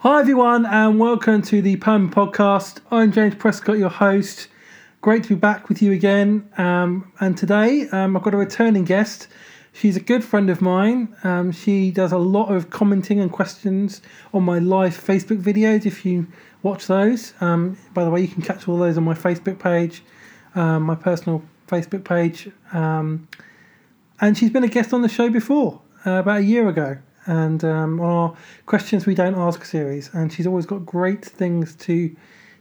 Hi, everyone, and welcome to the Poema Podcast. I'm James Prescott, your host. Great to be back with you again. Um, and today um, I've got a returning guest. She's a good friend of mine. Um, she does a lot of commenting and questions on my live Facebook videos if you watch those. Um, by the way, you can catch all those on my Facebook page, um, my personal Facebook page. Um, and she's been a guest on the show before, uh, about a year ago and um, on our Questions We Don't Ask series. And she's always got great things to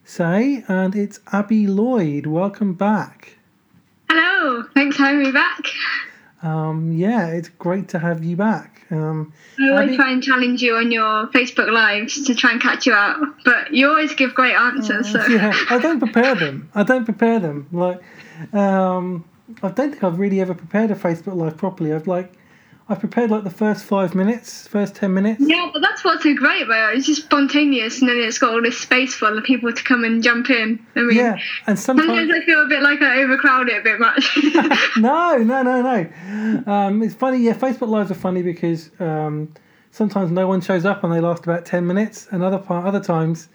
say. And it's Abi Lloyd. Welcome back. Hello, thanks for having me back. Um, yeah, it's great to have you back. Um, I always Abi- try and challenge you on your Facebook Lives to try and catch you out, but you always give great answers. So yeah, I don't prepare them. I don't prepare them. Like, um, I don't think I've really ever prepared a Facebook Live properly. I've like, I've prepared like the first five minutes, first ten minutes. yeah, but that's what's so great about it. It's just spontaneous, and then it's got all this space for of people to come and jump in. I mean, Yeah, and sometimes sometimes I feel a bit like I overcrowd it a bit much. no, no, no, no. Um, it's funny. Yeah, Facebook Lives are funny because um, sometimes no one shows up and they last about ten minutes, and other part other times,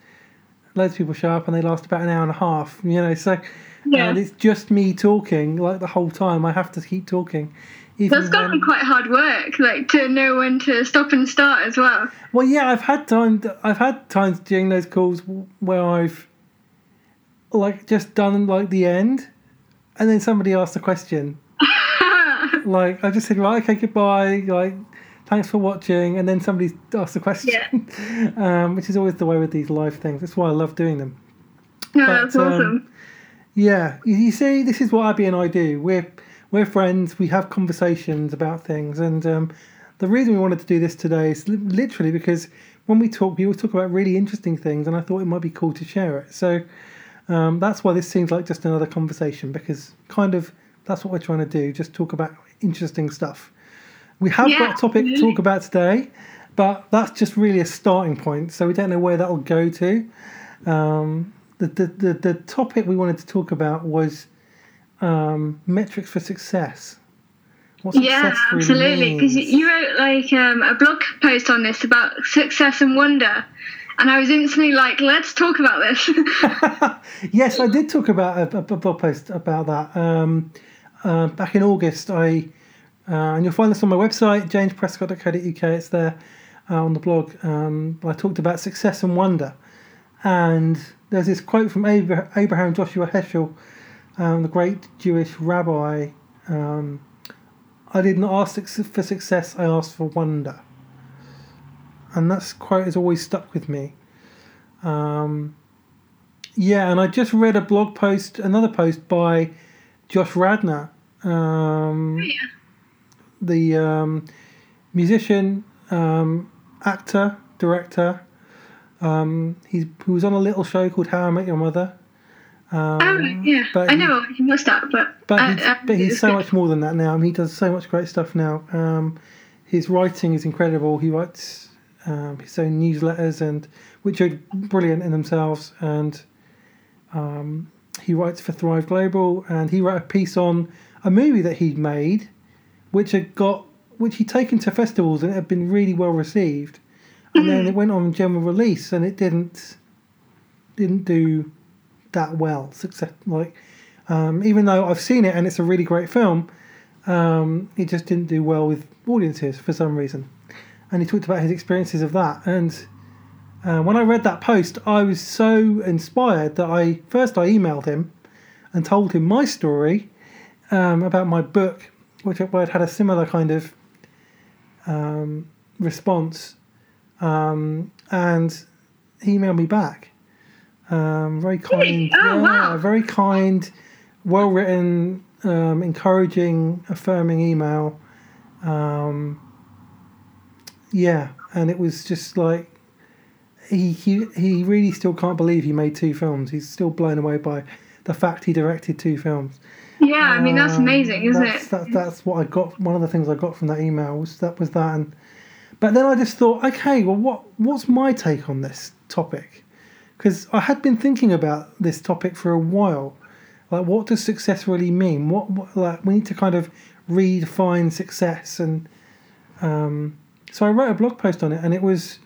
loads of people show up and they last about an hour and a half. You know, so Yeah. and it's just me talking like the whole time. I have to keep talking. Even That's got to be quite hard work, like to know when to stop and start as well. Well, yeah, I've had time. I've had times during those calls where I've like just done like the end, and then somebody asked a question. like I just said, right, okay, goodbye. Like, thanks for watching, and then somebody asked a question, um, which is always the way with these live things. That's why I love doing them. No, But, that's um, awesome. Yeah, you, you see, this is what Abi and I do. We're we're friends. We have conversations about things, and um, the reason we wanted to do this today is literally because when we talk, we always talk about really interesting things, and I thought it might be cool to share it. So um, that's why this seems like just another conversation because kind of that's what we're trying to do. Just talk about interesting stuff. We have Yeah, got a topic to talk about today, but that's just really a starting point. So we don't know where that will go to. Um, the, the, the, the topic we wanted to talk about was um, metrics for success. What Yeah, success really absolutely. Because you wrote like um, a blog post on this about success and wonder, and I was instantly like, "Let's talk about this." yes, I did talk about a, a blog post about that um, uh, back in August. I uh, and you'll find this on my website, jamesprescott.co.uk. It's there uh, on the blog. Um, I talked about success and wonder, and there's this quote from Abraham Joshua Heschel, um, the great Jewish rabbi. Um, I did not ask for success; I asked for wonder, and that quote has always stuck with me. Um, yeah, and I just read a blog post, another post by Josh Radnor, um, the um, musician, um, actor, director. Um, he's he was on a little show called How I Met Your Mother. Um, oh, yeah, I he- know he must have, but but I- he's, I- but he's so good. much more than that now. I mean, he does so much great stuff now. Um, his writing is incredible. He writes um, his own newsletters, and which are brilliant in themselves. And um, he writes for Thrive Global, and he wrote a piece on a movie that he'd made, which had got which he'd taken to festivals and it had been really well received. And then it went on general release, and it didn't didn't do that well. Success like um, even though I've seen it and it's a really great film, um, it just didn't do well with audiences for some reason. And he talked about his experiences of that. And uh, when I read that post, I was so inspired that I first I emailed him and told him my story um, about my book, which I'd had a similar kind of um, response. Um, and he emailed me back. Um, very kind, Oh, yeah, wow. very kind, well written, um, encouraging, affirming email. Um, yeah, and it was just like he, he he really still can't believe he made two films. He's still blown away by the fact he directed two films. yeah, I mean that's Um, amazing, isn't that's, it? That, that's what I got. One of the things I got from that email was that was that, and but then I just thought, okay, well, what what's my take on this topic? Because I had been thinking about this topic for a while. Like, what does success really mean? What, what like we need to kind of redefine success, and um, so I wrote a blog post on it, and it was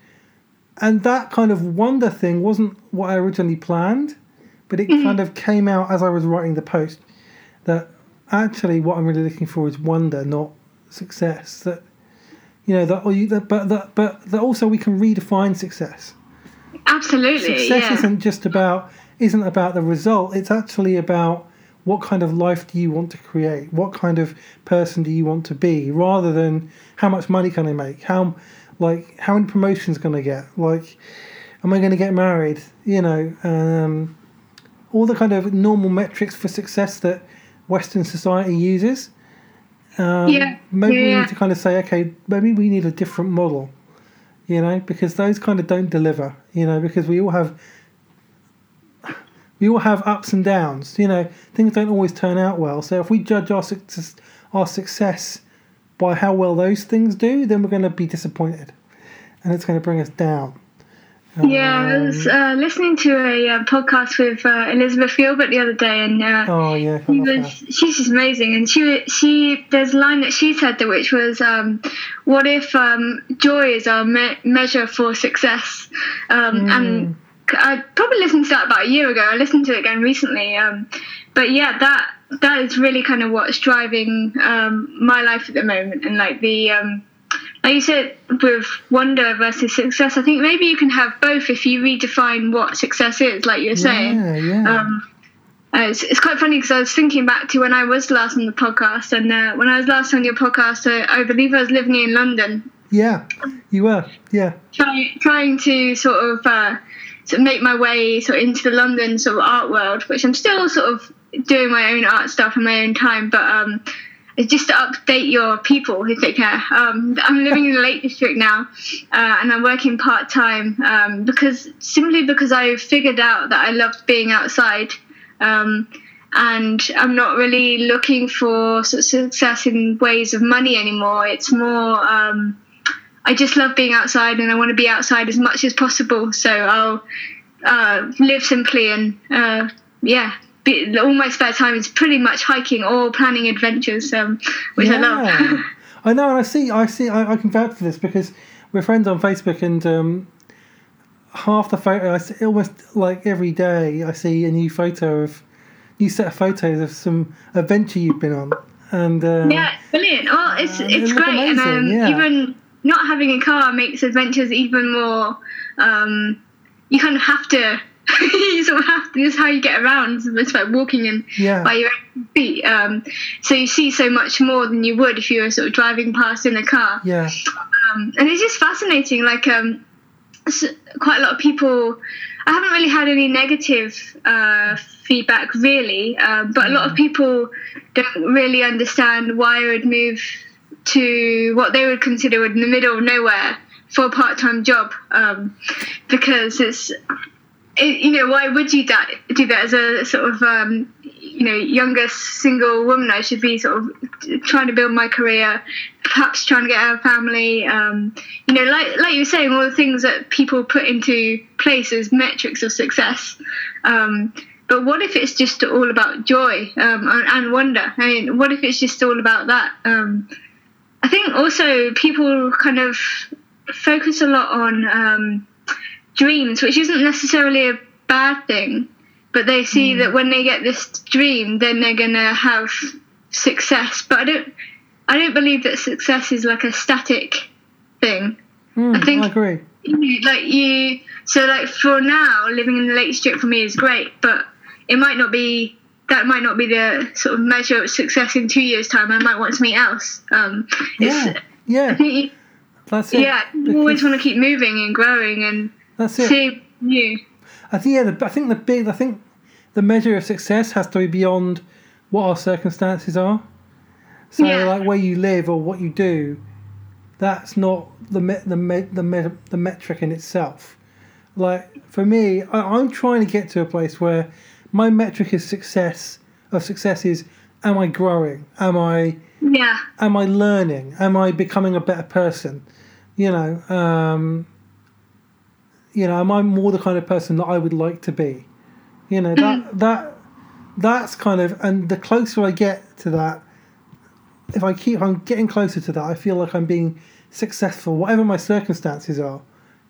and that kind of wonder thing wasn't what I originally planned, but it kind of came out as I was writing the post that actually what I'm really looking for is wonder, not success. That you know that, or you, that but that but that also we can redefine success. Absolutely. Success yeah. isn't just about isn't about the result. It's actually about what kind of life do you want to create? What kind of person do you want to be? Rather than how much money can I make? How like how many promotions can I get? Like am I going to get married? You know, um, all the kind of normal metrics for success that Western society uses. Um, Yeah, Maybe we need to kind of say, okay, maybe we need a different model. You know, because those kind of don't deliver. You know, because we all have we all have ups and downs. You know, things don't always turn out well. So if we judge our success, our success by how well those things do, then we're going to be disappointed, and it's going to bring us down. Yeah, I was Um, uh, listening to a uh, podcast with uh, Elizabeth Gilbert the other day, and uh, Oh yeah, I she was, that. she's just amazing. And she she there's a line that she said that which was, um, "What if um, joy is our me- measure for success?" Um, And I probably listened to that about a year ago. I listened to it again recently. Um, but yeah, that that is really kind of what's driving um, my life at the moment, and like the um, like you said with wonder versus success. I think maybe you can have both if you redefine what success is, like you're saying. Yeah, yeah. Um, uh, it's, it's quite funny because I was thinking back to when I was last on the podcast, and uh, when I was last on your podcast, uh, I believe I was living in London, yeah, you were. Yeah, trying trying to sort of uh, sort of make my way sort of into the London sort of art world, which I'm still sort of doing my own art stuff in my own time, but um, it's just to update your people who take care. Um, I'm living in the Lake District now, uh, and I'm working part time um, because simply because I figured out that I loved being outside. Um, and I'm not really looking for success in ways of money anymore. It's more um, I just love being outside and I want to be outside as much as possible. So I'll uh, live simply and uh, yeah, be, all my spare time is pretty much hiking or planning adventures, um, which I love. I know, and I see, I see, I, I can vouch for this because we're friends on Facebook, and um, half the photo, I see, almost like every day, I see a new photo of, new set of photos of some adventure you've been on, and uh, yeah, brilliant. Oh, it's Uh, it's look great, and um, yeah. even not having a car makes adventures even more. Um, you kind of have to. You sort of have to. This is how you get around. It's like walking and yeah, by your own feet. Um, so you see so much more than you would if you were sort of driving past in a car. yeah, Um, and it's just fascinating. Like um, quite a lot of people. I haven't really had any negative uh, feedback really, uh, but a lot of people don't really understand why I would move to what they would consider in the middle of nowhere for a part-time job um, because it's it, you know why would you do that as a sort of um, you know younger single woman? I should be sort of trying to build my career perhaps trying to get a family um, you know like like you were saying all the things that people put into place as metrics of success um, but what if it's just all about joy um, and, and wonder? I mean what if it's just all about that? Um, i think also people kind of focus a lot on um, dreams, which isn't necessarily a bad thing, but they see that when they get this dream, then they're gonna have success. But I don't, I don't believe that success is like a static thing. Mm, I think- I agree. You- Like you, so like for now, living in the Lake District for me is great, but it might not be. That might not be the sort of measure of success in two years' time. I might want something else. Um, Yeah, yeah, you, that's it. yeah, you always want to keep moving and growing and That's it. seeing new. I think yeah, the, I think the big, I think the measure of success has to be beyond what our circumstances are. So Yeah. like where you live or what you do, that's not the me, the me, the me, the metric in itself. Like for me, I, I'm trying to get to a place where my metric is success of success is am I growing? Am I Yeah, am I learning? Am I becoming a better person? You know, um, you know, am I more the kind of person that I would like to be? You know, that that that's kind of, and the closer I get to that, if I keep, I'm getting closer to that. I feel like I'm being successful, whatever my circumstances are.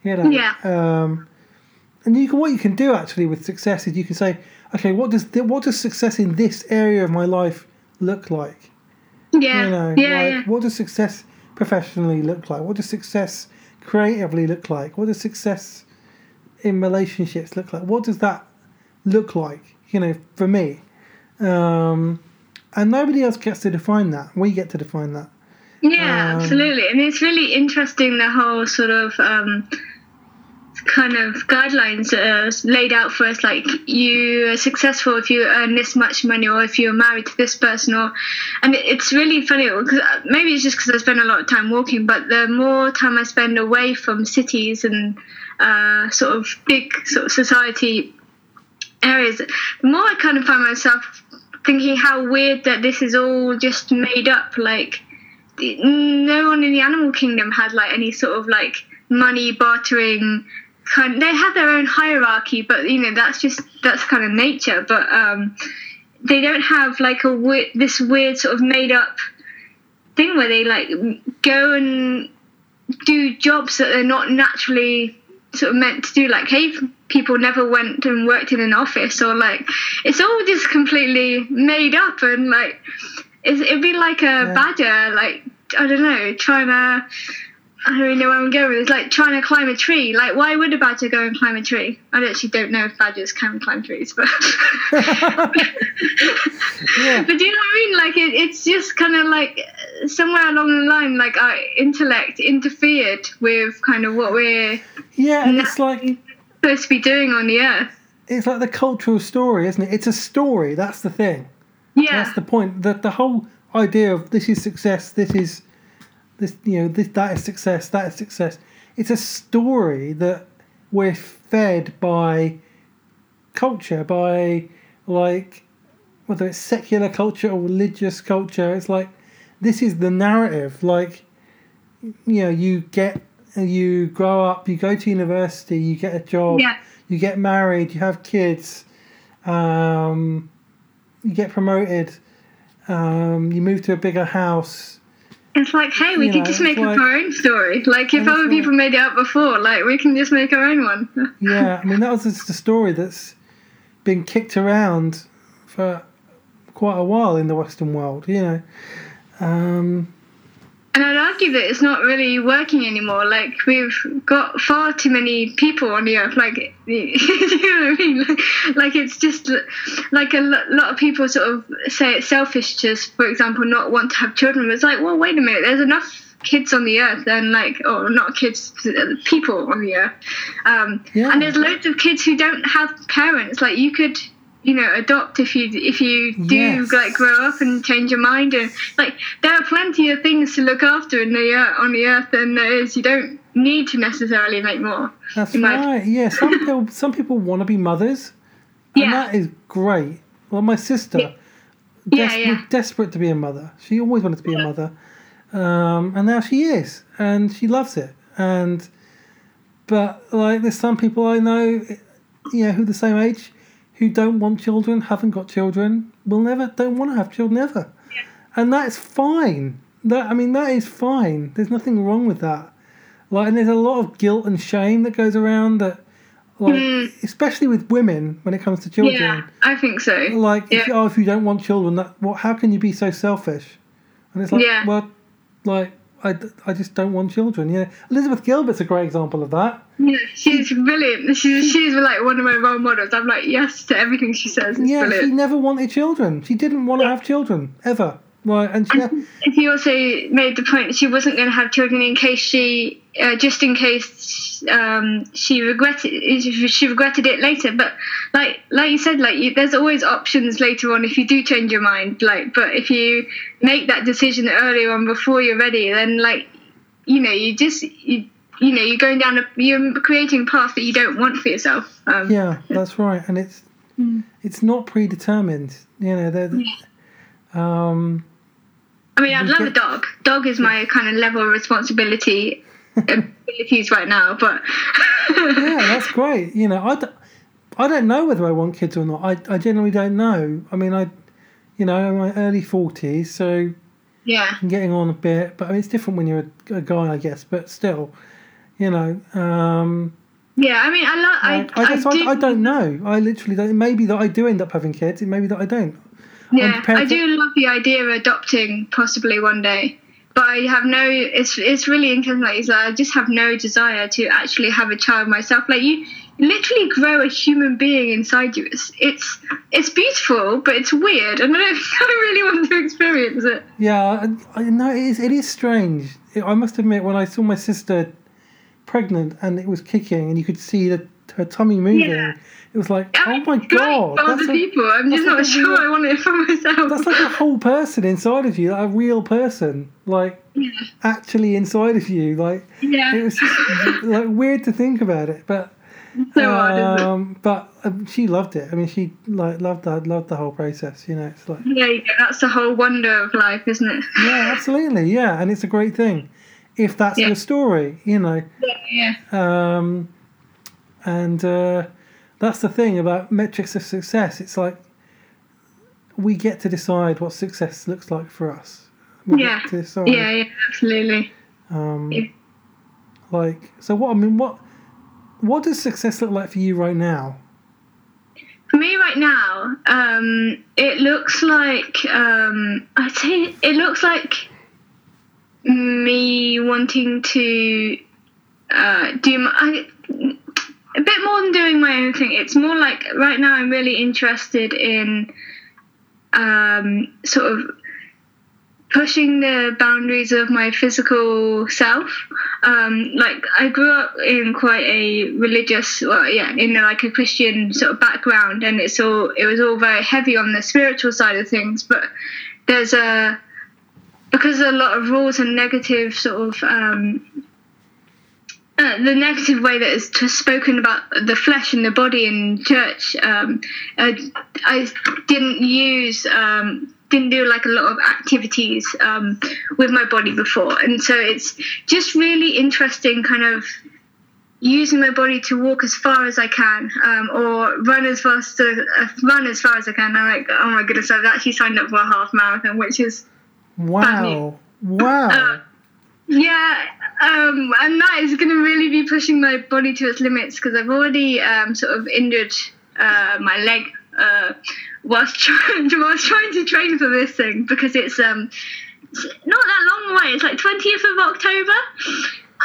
You know. Yeah. Um, and you can what you can do actually with success is you can say, okay, what does what does success in this area of my life look like? Yeah. You know, yeah. like yeah. what does success professionally look like? What does success creatively look like? What does success in relationships look like? What does that look like? You know, for me, um, and nobody else gets to define that. We get to define that. Yeah, Um, absolutely. And it's really interesting the whole sort of um, kind of guidelines uh, laid out for us like you are successful if you earn this much money or if you're married to this person or and it's really funny because maybe it's just because I spend a lot of time walking but the more time I spend away from cities and uh, sort of big sort of society areas. The more I kind of find myself thinking how weird that this is all just made up like no one in the animal kingdom had like any sort of like money bartering kind they have their own hierarchy but you know that's just that's kind of nature but um they don't have like a this weird sort of made up thing where they like go and do jobs that they're not naturally sort of meant to do like cave people never went and worked in an office or like it's all just completely made up and like it's, it'd be like a Yeah. badger like i don't know trying to I don't really know where I'm going. It's like trying to climb a tree. Like, why would a badger go and climb a tree? I actually don't know if badgers can climb trees, but Yeah. but do you know what I mean? Like, it, it's just kind of like somewhere along the line, like our intellect interfered with kind of what we're Yeah, and it's like supposed to be doing on the earth. it's like the cultural story, isn't it? It's a story. That's the thing. Yeah, That's the point. That the whole idea of this is success. This is this. You know, this that is success. That is success. It's a story that we're fed by culture, by like whether it's secular culture or religious culture. It's like this is the narrative. Like you know, you get you grow up, you go to university, you get a job, yeah, you get married, you have kids, um, you get promoted, um, you move to a bigger house. It's like, hey, we You know, just make like- up our own story. Like, if other people made it up before, like, we can just make our own one. Yeah, I mean that was just a story that's been kicked around for quite a while in the Western world. You know, um, And I'd argue that it's not really working anymore. Like we've got far too many people on the earth. Like, you know what I mean? Like, like it's just like a lot of people sort of say it's selfish to, for example, not want to have children. But it's like, well, wait a minute. There's enough kids on the earth and like, or not kids, people on the earth. Um, Yeah. And there's loads of kids who don't have parents. Like you could. You know, adopt if you if you do Yes. like grow up and change your mind and like there are plenty of things to look after in the uh, on the earth than there is you don't need to necessarily make more that's right. Yeah, some people some people want to be mothers, and that is great. Well, my sister, Yeah. Yeah, des- yeah. desperate to be a mother. She always wanted to be a mother, um, and now she is, and she loves it. And but like, there's some people I know, you know, who are the same age, who don't want children, haven't got children, will never, don't want to have children ever, and that's fine. That I mean, that is fine. There's nothing wrong with that. Like, and there's a lot of guilt and shame that goes around that, like, Mm. especially with women when it comes to children. yeah i think so Like, if, Yeah. oh, if you don't want children, that what? How can you be so selfish? And it's like, Yeah. well, like I, I just don't want children. Know, Elizabeth Gilbert's a great example of that. yeah, she's brilliant she's, she's like one of my role models i'm like yes to everything she says it's yeah, she never wanted children. She didn't want to have children ever. Right, and she, and he also made the point that she wasn't going to have children in case she uh, just in case um, she regretted she regretted it later but like like you said like you, there's always options later on if you do change your mind like but if you make that decision earlier on before you're ready then like you know you just you, you know you're going down a you're creating a path that you don't want for yourself um, yeah, that's right, and it's Mm. it's not predetermined. You know, they're, um, I mean, I'd love a dog. Dog is my kind of level of responsibility abilities right now, but yeah, that's great. You know, I, d- I don't know whether I want kids or not. I, I generally don't know. I mean, I, you know, I'm in my early forties, so yeah, I'm getting on a bit. But I mean, it's different when you're a, a guy, I guess. But still, You know. Um, yeah, I mean, I love. I, I, I, I, do, I don't know. I literally don't. Maybe that I do end up having kids. It may be that I don't. Yeah, I do love the idea of adopting possibly one day. But I have no. It's it's really interesting. Like, I just have no desire to actually have a child myself. Like you, literally grow a human being inside you. It's it's it's beautiful, but it's weird, and I don't, I really want to experience it. Yeah, I, I know it is. It is strange. I must admit, when I saw my sister pregnant and it was kicking, and you could see that her tummy moving, Yeah. It was like, I oh my god, for other people. I'm just not sure real- I want it for myself. that's like a whole person inside of you, like a real person, like yeah. actually inside of you. Like yeah. it was just like weird to think about it, but. so hard, isn't it? Um, but um, she loved it. I mean, she like loved that, loved the whole process. You know, it's like Yeah, yeah, that's the whole wonder of life, isn't it? yeah, absolutely, yeah, and it's a great thing if that's Yeah. your story. You know, Yeah, yeah. um, and uh, that's the thing about metrics of success. It's like we get to decide what success looks like for us. We Yeah. Yeah, yeah, absolutely. Um, Yeah. Like, so what? I mean, what? What does success look like for you right now? For me right now, um, it looks like um, I'd say it looks like me wanting to uh, do my, I, a bit more than doing my own thing. It's more like right now I'm really interested in um, sort of pushing the boundaries of my physical self. Um, like I grew up in quite a religious, well, yeah, in like a Christian sort of background, and it's all it was all very heavy on the spiritual side of things. But there's a because a lot of rules and negative sort of um, uh, the negative way that is spoken about the flesh and the body in church. Um, uh, I didn't use, um, didn't do like a lot of activities um, with my body before, and so it's just really interesting, kind of using my body to walk as far as I can, um, or run as fast as, uh, run as far as I can. I'm like, oh my goodness, I've actually signed up for a half marathon, which is Wow! Wow! uh, yeah, um, and that is going to really be pushing my body to its limits because I've already um, sort of injured uh, my leg uh, whilst trying whilst trying to train for this thing because it's um not that long away. It's like twentieth of October,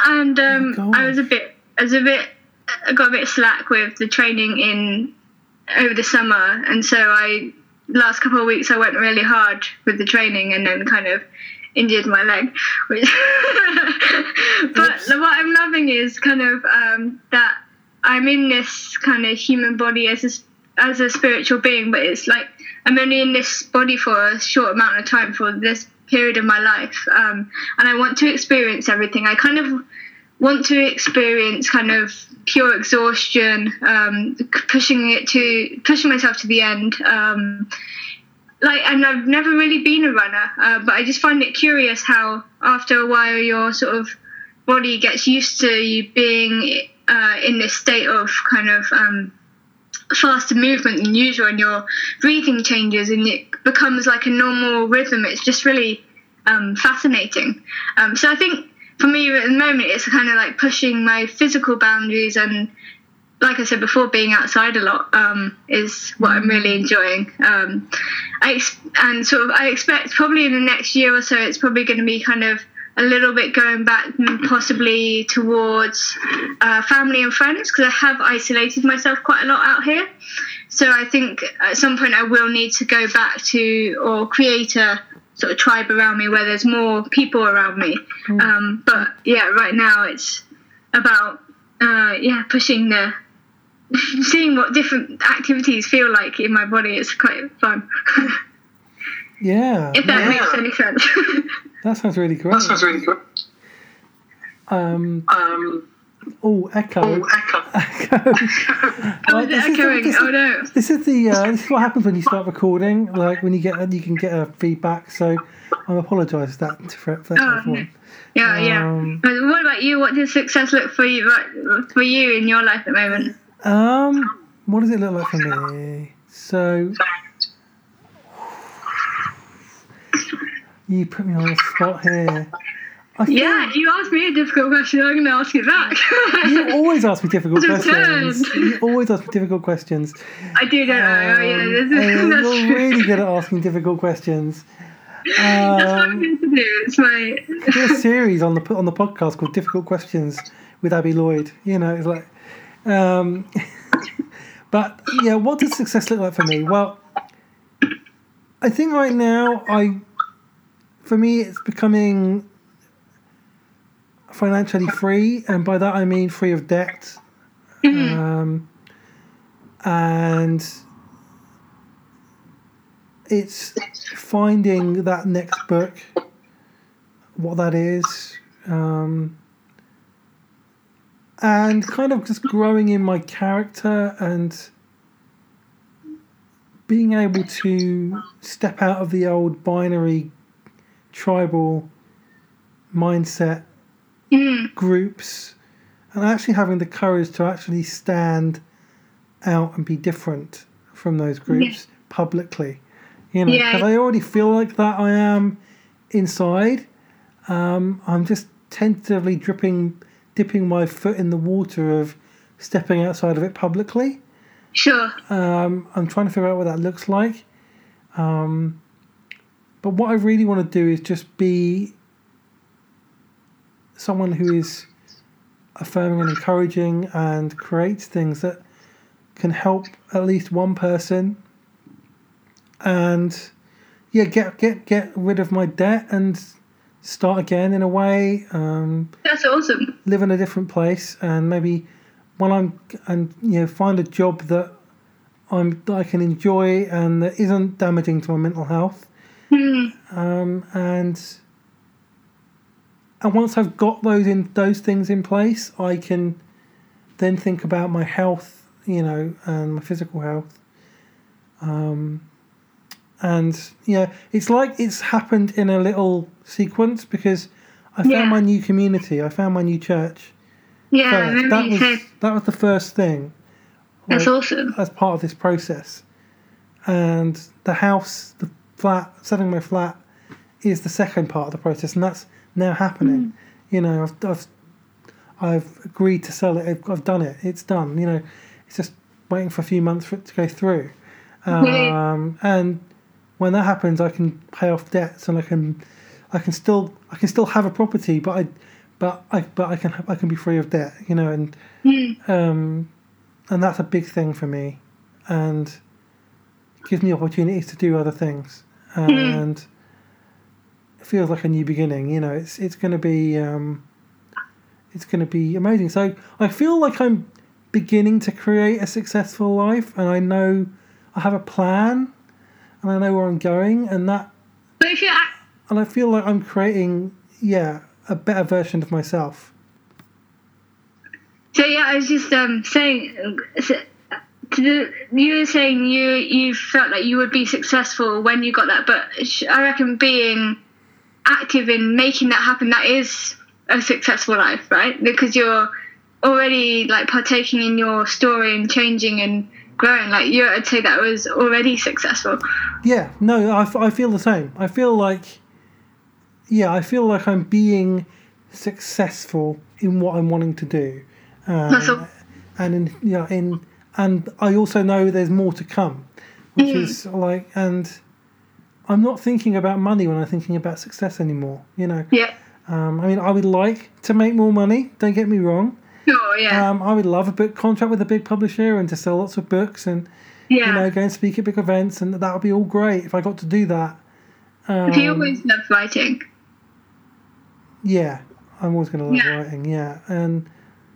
and um, Oh, I was a bit I was a bit I got a bit slack with the training in over the summer, and so I last couple of weeks I went really hard with the training, and then kind of injured my leg. Which but Oops. what I'm loving is kind of um, that I'm in this kind of human body as a, as a spiritual being, but it's like I'm only in this body for a short amount of time for this period of my life, um, and I want to experience everything. I kind of want to experience kind of pure exhaustion, um, pushing it to pushing myself to the end. Like, and I've never really been a runner, uh, but I just find it curious how after a while your sort of body gets used to you being uh, in this state of kind of um, faster movement than usual, and your breathing changes, and it becomes like a normal rhythm. It's just really um, fascinating. Um, so I think for me at the moment, it's kind of like pushing my physical boundaries and. Like I said before, being outside a lot um, is what I'm really enjoying. Um, I ex- and sort of I expect probably in the next year or so, it's probably going to be kind of a little bit going back, mm, possibly towards uh, family and friends, because I have isolated myself quite a lot out here. So I think at some point I will need to go back to or create a sort of tribe around me where there's more people around me. Um, but yeah, right now it's about uh, yeah pushing the seeing what different activities feel like in my body. It's quite fun. yeah, if that yeah, makes any sense. that sounds really great. That sounds really good. Um, Um, oh, echo. oh, echo. echo. Oh, Right, is it this is echoing? this is- Oh no. This is the uh, this is what happens when you start recording. Like when you get you can get a feedback. So I apologise that for, for that Oh, everyone. Yeah, yeah. Um, But what about you? What does success look for you right, for you in your life at the moment? Um, what does it look like for me? So you put me on the spot here. I Yeah, you asked me a difficult question. I'm going to ask you back. you always ask me difficult questions. You always ask me difficult questions. I do know. oh, yeah, Um, this is, that's you're true. really good at asking difficult questions. That's what I'm Um, going to do. It's my. there's a series on the on the podcast called Difficult Questions with Abi Lloyd. You know, it's like, um, but yeah, what does success look like for me? Well, I think right now, I, for me, it's becoming financially free, and by that I mean free of debt, Mhm. um, and it's finding that next book, what that is, um, and kind of just growing in my character and being able to step out of the old binary tribal mindset Mm, groups and actually having the courage to actually stand out and be different from those groups publicly. You know, Yeah. because I already feel like that I am inside. Um, I'm just tentatively dripping, dipping my foot in the water of stepping outside of it publicly. sure. Um, I'm trying to figure out what that looks like. Um, but what I really want to do is just be someone who is affirming and encouraging and creates things that can help at least one person and yeah get get get rid of my debt and start again in a way um, That's awesome. live in a different place and maybe when I'm and you know find a job that I'm that I can enjoy and that isn't damaging to my mental health. Mm, um, and and once I've got those in those things in place I can then think about my health you know and my physical health. Um, and yeah it's like it's happened in a little sequence because I found Yeah. my new community. I found my new church. Yeah, that you was said. that was the first thing. That's like, awesome. as part of this process. And the house the flat selling my flat is the second part of the process and that's now happening. You know I've, I've I've agreed to sell it. I've, I've done it. It's done. You know it's just waiting for a few months for it to go through. Um, and when that happens I can pay off debts and I can I can still I can still have a property but I but I but I can I can be free of debt you know and Mm, um, and that's a big thing for me, and gives me opportunities to do other things, and it feels like a new beginning. You know, it's it's going to be um, it's going to be amazing. So I feel like I'm beginning to create a successful life, and I know I have a plan, and I know where I'm going, and that But if you're act- and I feel like I'm creating yeah a better version of myself. so yeah, I was just um saying uh, to the, you were saying you you felt like you would be successful when you got that, but I reckon being active in making that happen that is a successful life, right? Because you're already like partaking in your story and changing and growing. Like you, I'd say that was already successful. Yeah, no, I, f- I feel the same. I feel like, yeah, I feel like I'm being successful in what I'm wanting to do, um, and in you know, in and I also know there's more to come, which Mm. is like, and I'm not thinking about money when I'm thinking about success anymore. You know, Yeah. um, I mean, I would like to make more money. Don't get me wrong. Sure. Yeah. Um, I would love a book contract with a big publisher and to sell lots of books and yeah. you know, go and speak at big events, and that would be all great if I got to do that. Um, he always loved writing. yeah, I'm always going to love Yeah. writing. Yeah, and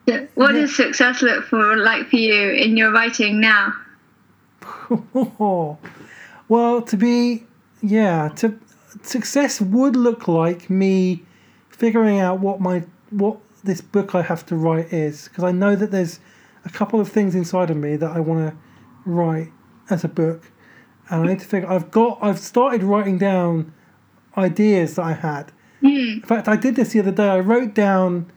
Yeah. What Yeah. does success look for like for you in your writing now? well, to be yeah, to success would look like me figuring out what my what this book I have to write is because I know that there's a couple of things inside of me that I want to write as a book, and I need to figure. I've got I've started writing down ideas that I had. Mm. In fact, I did this the other day. I wrote down,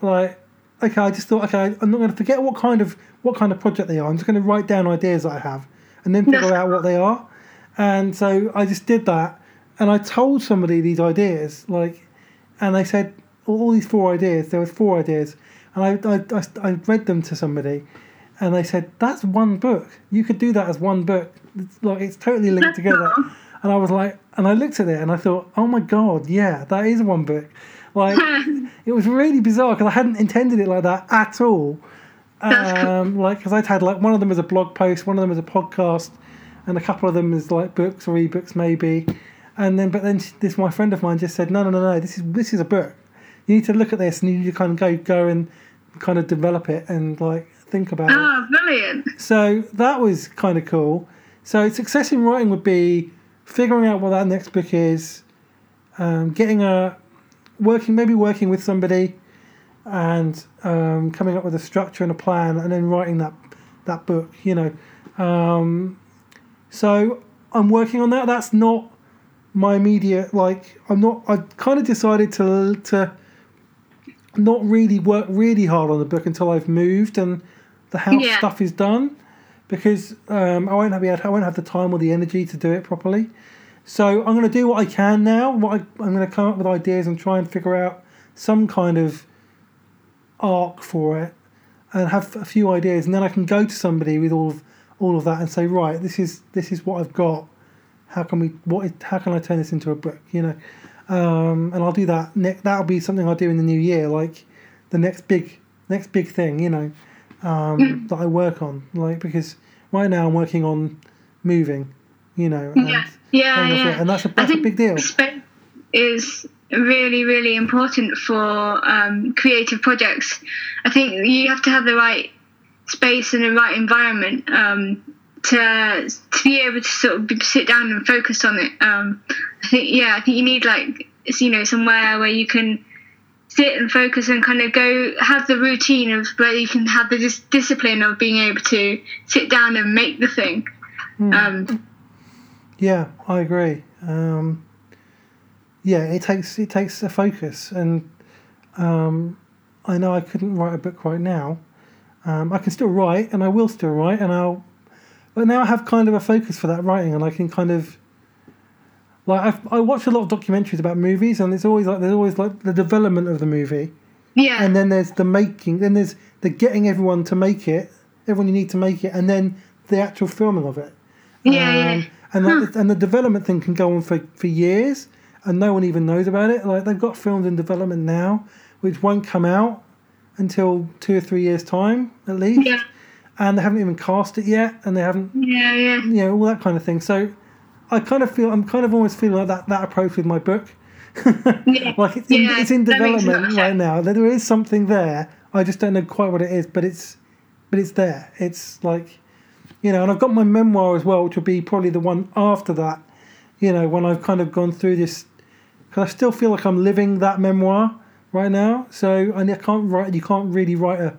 like, okay, I just thought, okay, I'm not going to forget what kind of what kind of project they are. I'm just going to write down ideas that I have, and then figure out what they are. And so I just did that, and I told somebody these ideas, like, and they said all, these four ideas. There was four ideas, and I, I, I, I read them to somebody, and they said that's one book. You could do that as one book. It's like it's totally linked together. And I was like, and I looked at it and I thought, oh my god, yeah, that is one book. Like it was really bizarre because I hadn't intended it like that at all. Um, like because I'd had like one of them as a blog post, one of them as a podcast, and a couple of them as like books or ebooks maybe. And then, but then this my friend of mine just said, no, no, no, no, this is this is a book. You need to look at this and you need to kind of go go and kind of develop it and like think about it. Oh, brilliant. So that was kind of cool. So success in writing would be figuring out what that next book is, um, getting a working maybe working with somebody, and um, coming up with a structure and a plan, and then writing that that book. You know, um, so I'm working on that. That's not my immediate like. I'm not. I kind of decided to to not really work really hard on the book until I've moved and the house Yeah. stuff is done because um, I won't have I won't have the time or the energy to do it properly. So I'm going to do what I can now. What I, I'm going to come up with ideas and try and figure out some kind of arc for it, and have a few ideas, and then I can go to somebody with all of all of that and say, right, this is this is what I've got. How can we what is, how can I turn this into a book? You know, um, and I'll do that. Ne- that'll be something I'll do in the new year, like the next big next big thing. You know, um, that I work on, like because right now I'm working on moving. You know, and, Yeah, yeah, yeah. and that's a I that's a big deal. space is really, really important for um, creative projects. I think you have to have the right space and the right environment um, to to be able to sort of be, sit down and focus on it. Um, I think, yeah, I think you need like you know somewhere where you can sit and focus and kind of go have the routine of where you can have the dis- discipline of being able to sit down and make the thing. Hmm. Um, Yeah, I agree. Um, yeah, it takes it takes a focus, and um, I know I couldn't write a book right now. Um, I can still write, and I will still write, and I'll. But now I have kind of a focus for that writing, and I can kind of. Like I've, I watch a lot of documentaries about movies, and it's always like there's always like the development of the movie, yeah, and then there's the making, then there's the getting everyone to make it, everyone you need to make it, and then the actual filming of it. yeah, yeah. Um, and like, and the development thing can go on for, for years, and no one even knows about it. Like they've got films in development now, which won't come out until two or three years time at least, Yeah. And they haven't even cast it yet, and they haven't, Yeah, yeah. you know, all that kind of thing. So I kind of feel I'm kind of always feeling like that that approach with my book. Yeah. like it's in, Yeah, it's in that makes a lot development right now. There is something there. I just don't know quite what it is, but it's but it's there. It's like you know, and I've got my memoir as well, which will be probably the one after that. You know, when I've kind of gone through this, because I still feel like I'm living that memoir right now. So and I can't write. You can't really write a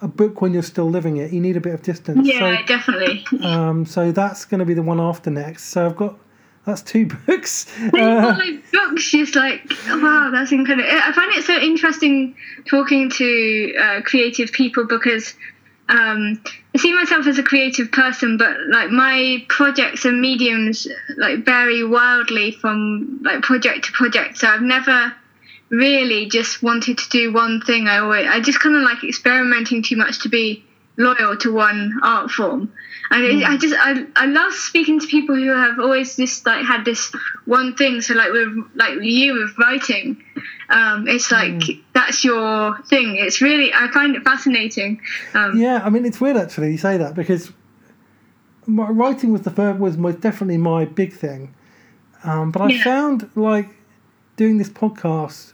a book when you're still living it. You need a bit of distance. Yeah, So, definitely. um, so that's going to be the one after next. So I've got that's two books. Uh, books, just like wow, that's incredible. I find it so interesting talking to uh, creative people because um, I see myself as a creative person, but like my projects and mediums like vary wildly from like project to project. So I've never really just wanted to do one thing. I always, I just kind of like experimenting too much to be loyal to one art form. And it, I just I, I love speaking to people who have always just like had this one thing. So like with like you with writing, um, it's like that's your thing. It's really I find it fascinating. Um, Yeah, I mean it's weird actually you say that because my writing was the first was most definitely my big thing, um, but I Yeah. found like doing this podcast,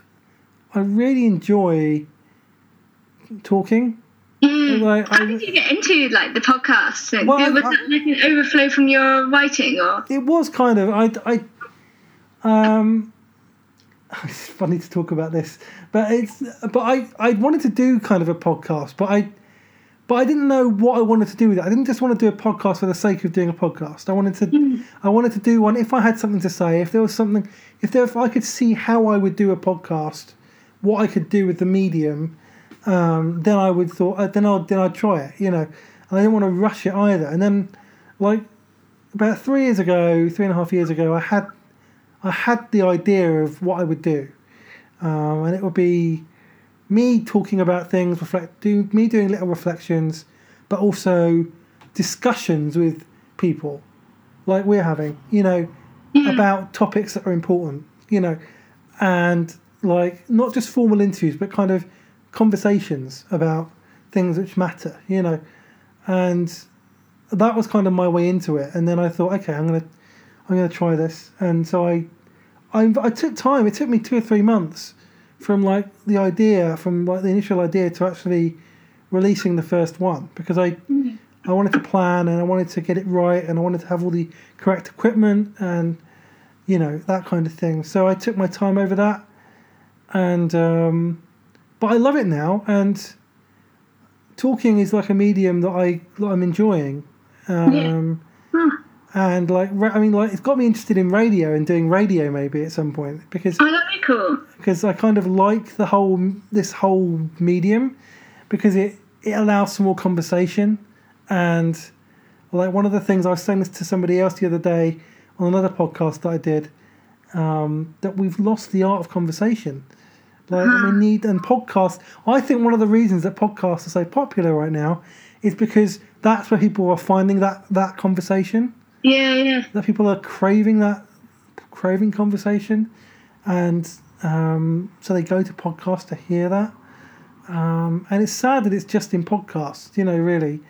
I really enjoy talking. mm. Like, How I, did you get into like the podcast? Like, Well, was I- that like an overflow from your writing, or it was kind of I I um. It's funny to talk about this, but it's but I I wanted to do kind of a podcast, but I but I didn't know what I wanted to do with it. I didn't just want to do a podcast for the sake of doing a podcast. I wanted to I wanted to do one if I had something to say, if there was something if there if I could see how I would do a podcast, what I could do with the medium, um, then I would thought uh, then I'd then I'd try it, you know. And I didn't want to rush it either. And then like about three years ago, three and a half years ago, I had I had the idea of what I would do, um, and it would be me talking about things, reflect, do me doing little reflections, but also discussions with people, like we're having, you know, about topics that are important, you know, and like not just formal interviews, but kind of conversations about things which matter, you know, and that was kind of my way into it. And then I thought, okay, I'm gonna, I'm gonna try this, and so I, I, I took time. It took me two or three months from like the idea, from like the initial idea to actually releasing the first one because I, mm-hmm. I wanted to plan and I wanted to get it right and I wanted to have all the correct equipment and, you know, that kind of thing. So I took my time over that, and um, but I love it now and talking is like a medium that I that I'm enjoying. Um, Huh. And like, I mean, like, it's got me interested in radio and doing radio maybe at some point because Oh, that'd be cool. because I kind of like the whole this whole medium because it it allows some more conversation and like one of the things I was saying this to somebody else the other day on another podcast that I did um, that we've lost the art of conversation. Like we need and podcasts. I think one of the reasons that podcasts are so popular right now is because that's where people are finding that that conversation. Yeah, yeah. that people are craving that craving conversation. And um, so they go to podcasts to hear that. Um, and it's sad that it's just in podcasts you know really.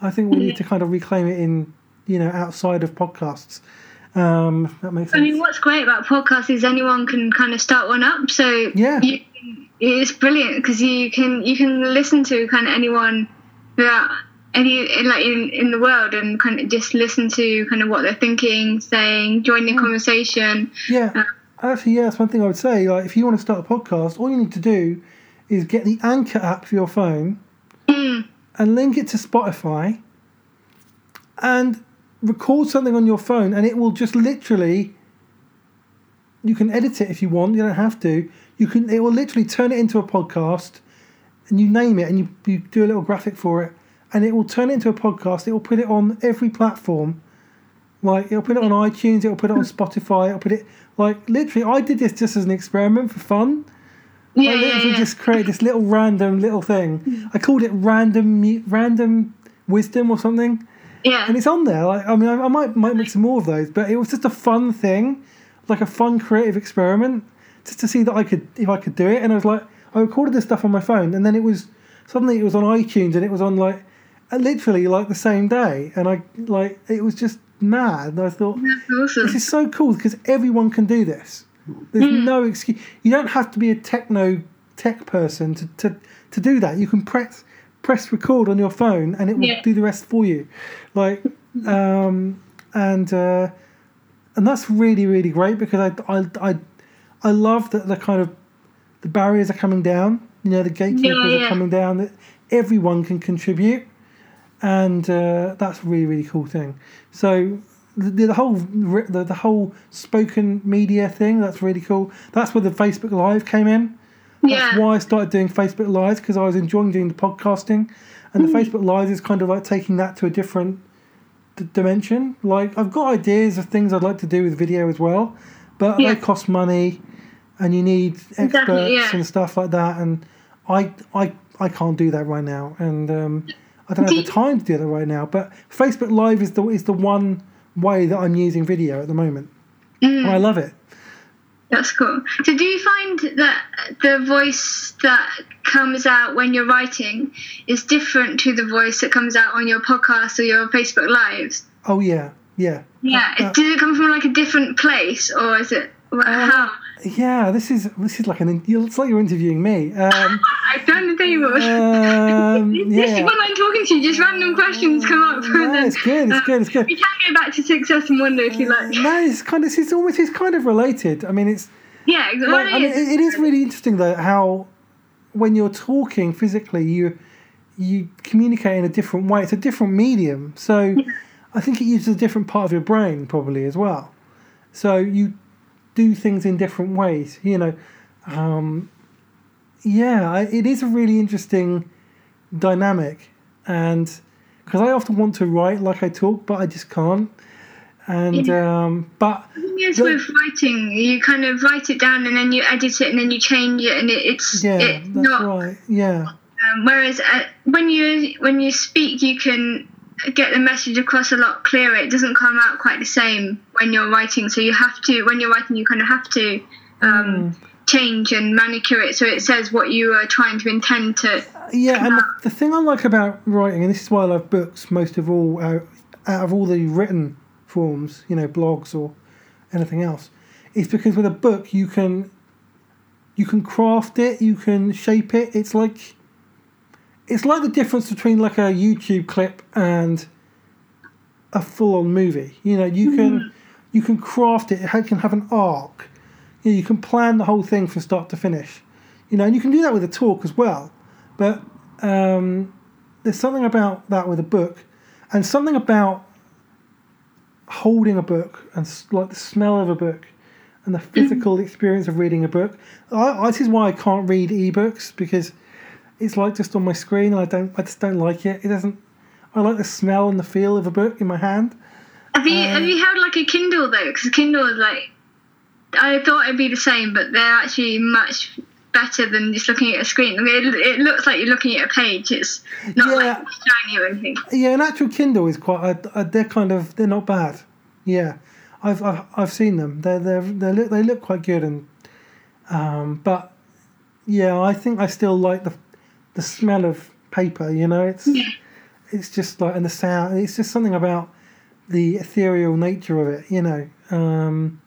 I think we need to kind of reclaim it in you know outside of podcasts um, that makes sense. I mean, what's great about podcasts is anyone can kind of start one up. So Yeah. you, it's brilliant because you can you can listen to kind of anyone without any in, like in, in the world and kind of just listen to kind of what they're thinking, saying, join the conversation. yeah actually yeah that's one thing i would say like if you want to start a podcast all you need to do is get the anchor app for your phone Mm, and link it to Spotify and record something on your phone and it will just literally you can edit it if you want, you don't have to. You can it will literally turn it into a podcast and you name it and you, you do a little graphic for it and it will turn it into a podcast. It will put it on every platform. Like it'll put it on iTunes, it'll put it on Spotify, it'll put it like literally I did this just as an experiment for fun. yeah, I literally yeah. just created this little random little thing. I called it random random wisdom or something, yeah. and it's on there. Like I mean, I, I might might make some more of those, but it was just a fun thing, like a fun creative experiment, just to see that I could if I could do it. And I was like, I recorded this stuff on my phone, and then it was suddenly it was on iTunes, and it was on like uh, literally like the same day, and I like it was just mad. And I thought awesome. this is so cool because everyone can do this. There's no excuse. You don't have to be a techno tech person to, to, to do that. You can press press record on your phone and it will Yeah. do the rest for you. Like, um, and uh, and that's really really great because I I I, I love that the kind of the barriers are coming down. You know, the gatekeepers Yeah, are coming down. That everyone can contribute, and uh, that's a really really cool thing. So the, the whole the, the whole spoken media thing that's really cool. That's where the Facebook Live came in. That's yeah. why I started doing Facebook Lives because I was enjoying doing the podcasting, and the Mm. Facebook Lives is kind of like taking that to a different d- dimension. Like I've got ideas of things I'd like to do with video as well, but Yeah. they cost money, and you need experts yeah. and stuff like that. And I I I can't do that right now, and um, I don't have the time to do that right now. But Facebook Live is the is the one way that I'm using video at the moment, and I love it. That's cool. So, do you find that the voice that comes out when you're writing is different to the voice that comes out on your podcast or your Facebook lives? Oh yeah, yeah. Yeah. Uh, Does it come from like a different place, or is it wh- how? Yeah, this is this is like an. It's like you're interviewing me. Um, done the table. um, Just yeah. when I'm talking to you, just random questions come up. and No, then, it's good. It's uh, good. It's good. We can go back to success and wonder if you like. No, it's kind of. It's almost. It's kind of related. I mean, it's. Yeah, exactly. Like, I mean, it, it is really interesting though how, when you're talking physically, you you communicate in a different way. It's a different medium, so I think it uses a different part of your brain probably as well. So you do things in different ways. You know, um, yeah, it is a really interesting dynamic, and because I often want to write like I talk, but I just can't. And um, but The thing is with writing, you kind of write it down and then you edit it and then you change it, and it, it's yeah, it's not. right. Yeah, Um, whereas uh, when you when you speak, you can get the message across a lot clearer. It doesn't come out quite the same when you're writing. So you have to when you're writing, you kind of have to um, change and manicure it so it says what you are trying to intend to. yeah. And the, the thing I like about writing, and this is why I love books most of all, out, out of all the written forms, you know, blogs or anything else, is because with a book you can you can craft it, you can shape it. It's like it's like the difference between like a YouTube clip and a full-on movie. You know, you can you can craft it. It can have an arc. You, know, you can plan the whole thing from start to finish. You know, and you can do that with a talk as well. But um, there's something about that with a book, and something about holding a book and like the smell of a book and the physical experience of reading a book. I, this is why I can't read ebooks because it's like just on my screen and I don't I just don't like it. It doesn't I like the smell and the feel of a book in my hand. Have you Uh, have you had like a Kindle though? Because Kindle is like I thought it'd be the same, but they're actually much better than just looking at a screen. I mean, it, it looks like you're looking at a page. It's not Yeah. like shiny or anything. Yeah, an actual Kindle is quite. Uh, they're kind of. They're not bad. Yeah, I've I've, I've seen them. They're they they look they look quite good and. Um, but yeah, I think I still like the the smell of paper. You know, it's it's just like and the sound. It's just something about the ethereal nature of it. You know. Um,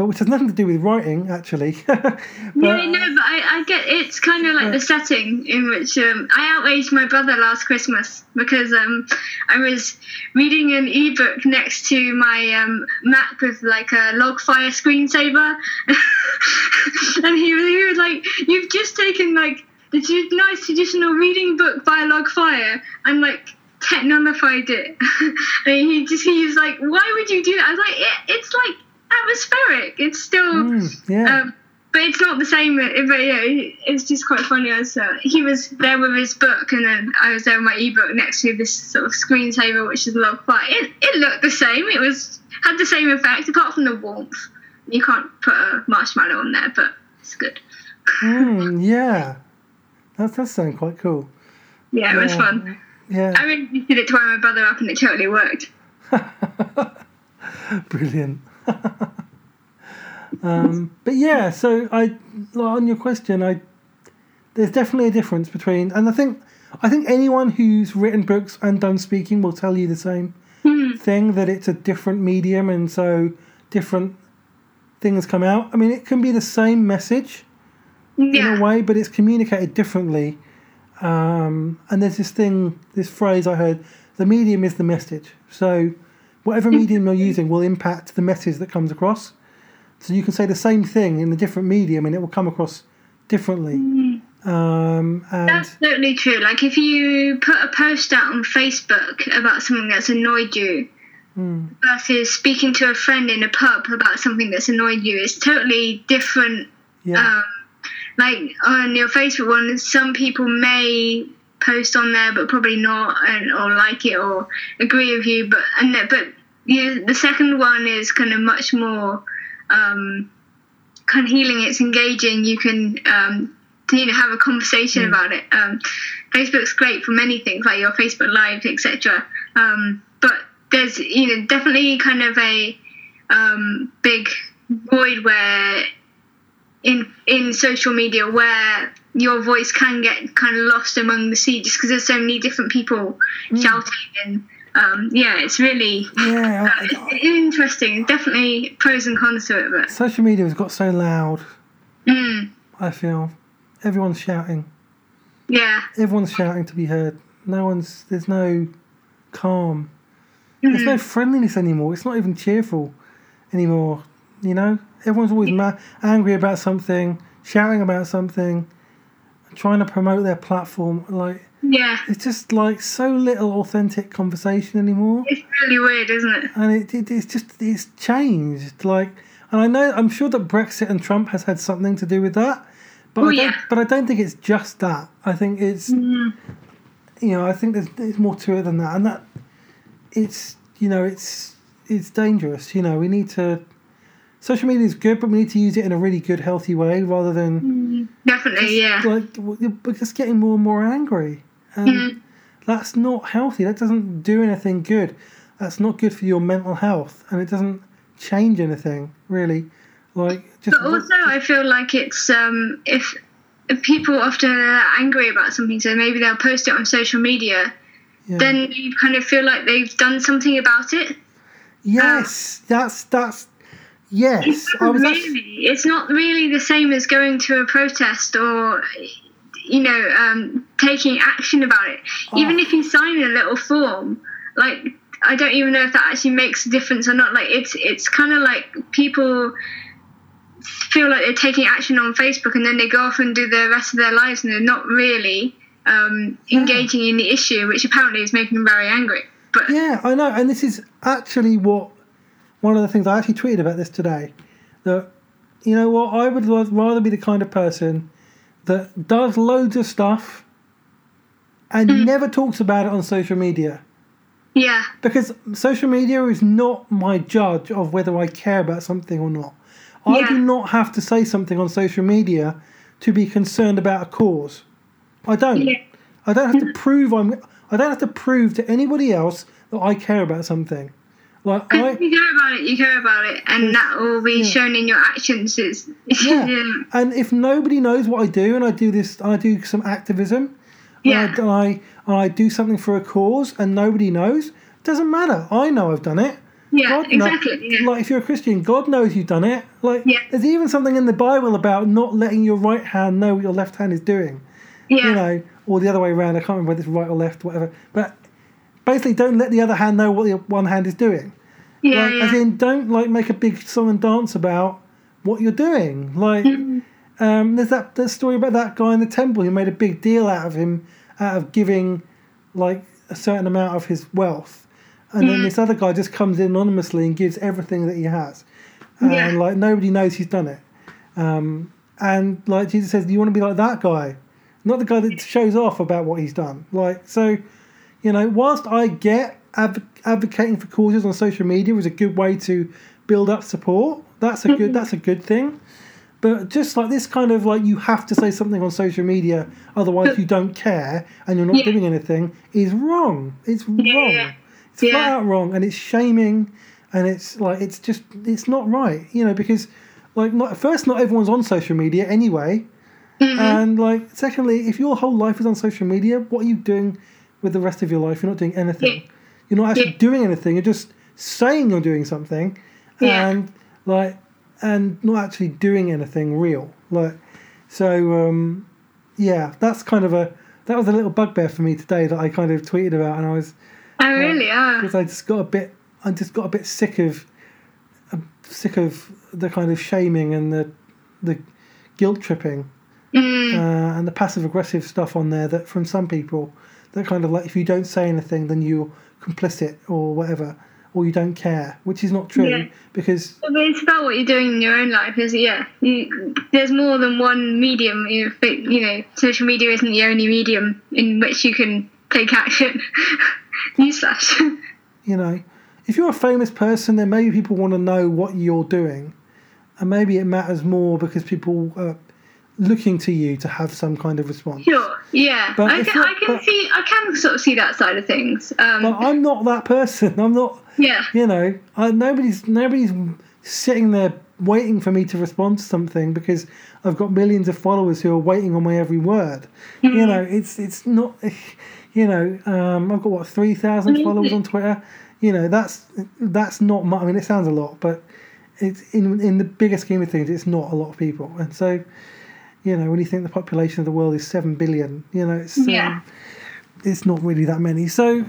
but which has nothing to do with writing, actually. but, yeah, no, but I, I get it's kind of like the setting in which um, I outraged my brother last Christmas because um, I was reading an ebook next to my um, Mac with like a log fire screensaver, and he he was like, "You've just taken like the t- nice traditional reading book by Logfire and like." Technolified it, and he just he was like, "Why would you do that?" I was like, it, "It's like atmospheric. It's still Mm, yeah. um, but it's not the same. But yeah, it's just quite funny. As uh, he was there with his book, and then I was there with my ebook next to this sort of screensaver, which is log fire. It it looked the same. It was had the same effect, apart from the warmth. You can't put a marshmallow on there, but it's good. Mm, yeah. That does sound quite cool. Yeah, it was fun. Yeah. I really did it to my brother up, and it totally worked. Brilliant. um, but yeah, so I on your question, I there's definitely a difference between, and I think I think anyone who's written books and done speaking will tell you the same thing that it's a different medium, and so different things come out. I mean, it can be the same message in a way, but it's communicated differently. Um, and there's this thing, this phrase I heard: the medium is the message. So, whatever medium you're using will impact the message that comes across. So you can say the same thing in a different medium, and it will come across differently. Um, and that's totally true. Like if you put a post out on Facebook about something that's annoyed you, versus speaking to a friend in a pub about something that's annoyed you, it's totally different yeah, um, like on your Facebook one, some people may post on there, but probably not, and or like it or agree with you. But and but you, the second one is kind of much more um, kind of healing. It's engaging. You can um, you know have a conversation about it. Um, Facebook's great for many things, like your Facebook Live, etc. Um, but there's you know definitely kind of a um, big void where in in social media where your voice can get kind of lost among the sea just because there's so many different people shouting and um, yeah it's really yeah. I- it's interesting definitely pros and cons to it but social media has got so loud. mm, I feel everyone's shouting. yeah Everyone's shouting to be heard. No one's. There's no calm. There's no friendliness anymore. It's not even cheerful anymore. You know, everyone's always ma- angry about something, shouting about something, trying to promote their platform. Like yeah it's just like so little authentic conversation anymore, it's really weird isn't it and it, it it's just it's changed. Like, and I know I'm sure that Brexit and Trump has had something to do with that, but Oh, I yeah. But I don't think it's just that. I think it's Mm. you know, I think there's, there's more to it than that, and that it's you know it's it's dangerous. You know, we need to. Social media is good, but we need to use it in a really good, healthy way rather than Definitely, yeah. like we're just getting more and more angry, and Mm. that's not healthy. That doesn't do anything good. That's not good for your mental health, and it doesn't change anything really. Like just But also, I feel like it's um, if, people often are angry about something, so maybe they'll post it on social media, yeah. then you kind of feel like they've done something about it. yes, that's that's yes. I was really, actually, it's not really the same as going to a protest or, you know, um, taking action about it. Even Oh. if you sign a little form, like I don't even know if that actually makes a difference or not. Like it's it's kind of like people feel like they're taking action on Facebook and then they go off and do the rest of their lives and they're not really um, engaging in the issue, which apparently is making them very angry. But yeah, I know, and this is actually what one of the things I actually tweeted about this today. That you know what, I would rather be the kind of person that does loads of stuff and hmm. never talks about it on social media. yeah, because social media is not my judge of whether I care about something or not. I Yeah. do not have to say something on social media to be concerned about a cause. I don't. Yeah. I don't have to hmm. prove I'm. I don't have to prove to anybody else that I care about something. Like I, you care about it, you care about it, and that will be shown in your actions. Is yeah. And if nobody knows what I do, and I do this, I do some activism, Yeah. and I, and I, I do something for a cause, and nobody knows. Doesn't matter. I know I've done it. yeah, God exactly. Yeah. Like if you're a Christian, God knows you've done it. Like Yeah. there's even something in the Bible about not letting your right hand know what your left hand is doing. yeah. You know, or the other way around. I can't remember whether it's right or left, whatever. But basically, don't let the other hand know what your one hand is doing. yeah, like, yeah. As in, don't like make a big song and dance about what you're doing. Like, um, there's that that story about that guy in the temple who made a big deal out of him, out of giving like a certain amount of his wealth, and then this other guy just comes in anonymously and gives everything that he has, and Yeah. like nobody knows he's done it. Um, and like Jesus says, Do you want to be like that guy, not the guy that shows off about what he's done. Like so, you know, whilst I get adv- advocating for causes on social media is a good way to build up support. That's a good. Mm-hmm. That's a good thing. But just like this kind of like you have to say something on social media, otherwise you don't care and you're not Yeah. doing anything is wrong. It's wrong. yeah. It's flat Yeah. out wrong, and it's shaming, and it's like it's just it's not right. You know because like not first not everyone's on social media anyway. Mm-hmm. And like, secondly, if your whole life is on social media, what are you doing with the rest of your life? You're not doing anything. Yeah. You're not actually Yeah. doing anything. You're just saying you're doing something, and like, and not actually doing anything real. Like, so um, yeah, that's kind of a that was a little bugbear for me today that I kind of tweeted about, and I was oh, really? Oh. because I just got a bit, I just got a bit sick of, I'm sick of the kind of shaming and the, the guilt tripping Mm, uh, and the passive aggressive stuff on there that from some people that kind of like if you don't say anything then you're complicit or whatever or you don't care which is not true Yeah. because But it's about what you're doing in your own life. Is yeah, you, there's more than one medium. You know, you know, social media isn't the only medium in which you can take action. Newsflash. you know if you're a famous person then maybe people want to know what you're doing and maybe it matters more because people are looking to you to have some kind of response sure. Yeah. But I can. you're- I can but- see. I can sort of see that side of things. Um, but i'm not that person i'm not yeah. you know, I, nobody's nobody's sitting there waiting for me to respond to something because I've got millions of followers who are waiting on my every word. You know, it's it's not, you know, um, I've got what three thousand followers on Twitter. You know, that's that's not much. I mean, it sounds a lot, but it's in in the bigger scheme of things, it's not a lot of people. And so, you know, when you think the population of the world is seven billion, you know, it's um, it's not really that many. So,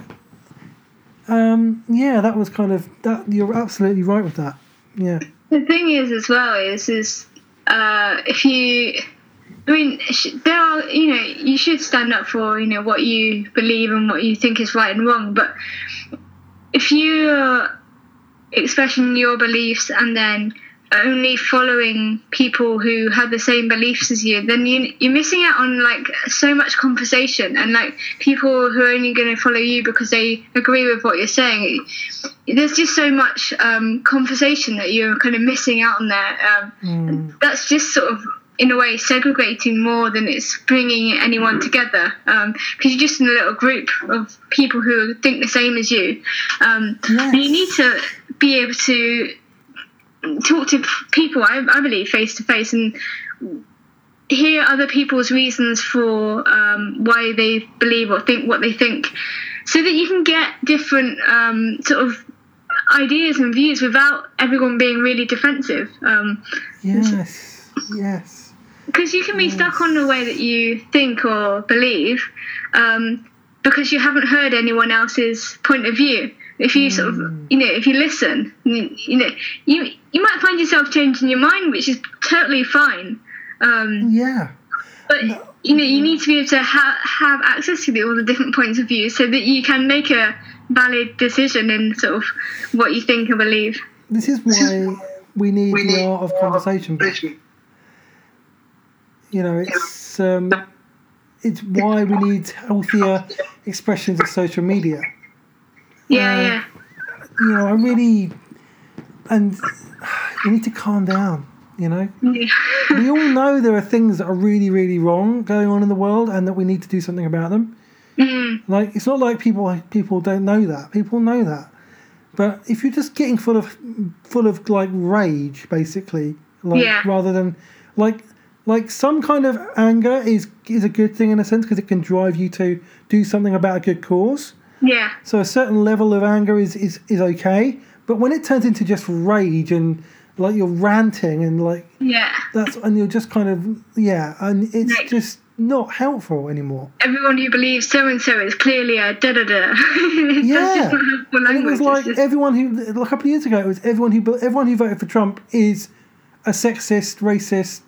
um, yeah, that was kind of that. You're absolutely right with that. Yeah, The thing is, as well, is is uh, if you, I mean, there are you know you should stand up for you know what you believe and what you think is right and wrong, but if you're expressing your beliefs and then only following people who have the same beliefs as you, then you, you're missing out on like so much conversation and like people who are only going to follow you because they agree with what you're saying. there's just so much um, conversation that you're kind of missing out on there. Um, Mm. That's just sort of in a way segregating more than it's bringing anyone together because you're just in a little group of people who think the same as you. Um, Yes. and You need to be able to talk to people, I, I believe, face to face and hear other people's reasons for um, why they believe or think what they think so that you can get different um, sort of ideas and views without everyone being really defensive. Um, Yes, yes, because you can be stuck on the way that you think or believe um, because you haven't heard anyone else's point of view if you sort of you know if you listen you, you know you you might find yourself changing your mind which is totally fine um, yeah. but you know you need to be able to ha- have access to the, all the different points of view so that you can make a valid decision in sort of what you think and believe This is why we need the art of conversation. back. You know, it's um, it's why we need healthier expressions of social media. Yeah Uh, yeah You know, I really and we need to calm down. You know, yeah we all know there are things that are really, really wrong going on in the world, and that we need to do something about them. Mm, Like it's not like people people don't know that. People know that. But if you're just getting full of full of like rage, basically, like Yeah. rather than like like some kind of anger is is a good thing in a sense because it can drive you to do something about a good cause. Yeah So a certain level of anger is is is okay. But when it turns into just rage and like you're ranting and like yeah that's and you're just kind of yeah and it's Right. just not helpful anymore. everyone who believes so and so is clearly a da da da. Yeah. And it was like everyone who, a couple of years ago, it was everyone who everyone who voted for Trump is a sexist, racist,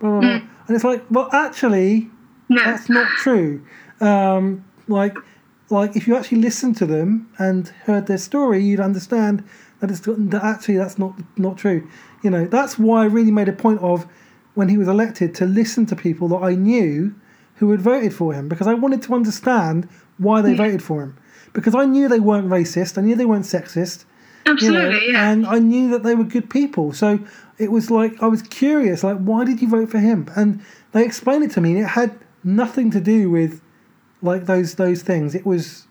blah blah blah. And it's like, well, actually, no. that's not true. Um, like, like if you actually listened to them and heard their story, you'd understand that it's that actually that's not not true. You know, that's why I really made a point of when he was elected to listen to people that I knew who had voted for him because I wanted to understand why they voted for him because I knew they weren't racist, I knew they weren't sexist, you know, Absolutely, yeah. and I knew that they were good people. So it was like I was curious, like why did you vote for him? And they explained it to me, and it had nothing to do with like those those things. It was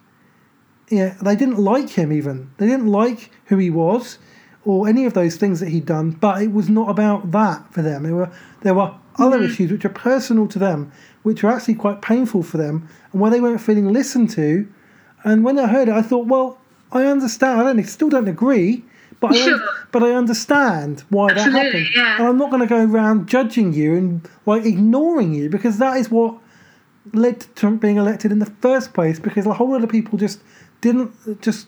yeah, they didn't like him even. They didn't like who he was or any of those things that he'd done, but it was not about that for them. There were there were other mm-hmm. issues which are personal to them, which were actually quite painful for them, and where they weren't feeling listened to. And when I heard it, I thought, well, I understand. I don't still don't agree, but I, Sure. but I understand why that happened. yeah. And I'm not going to go around judging you and like ignoring you because that is what led to Trump being elected in the first place. Because a whole lot of people just didn't just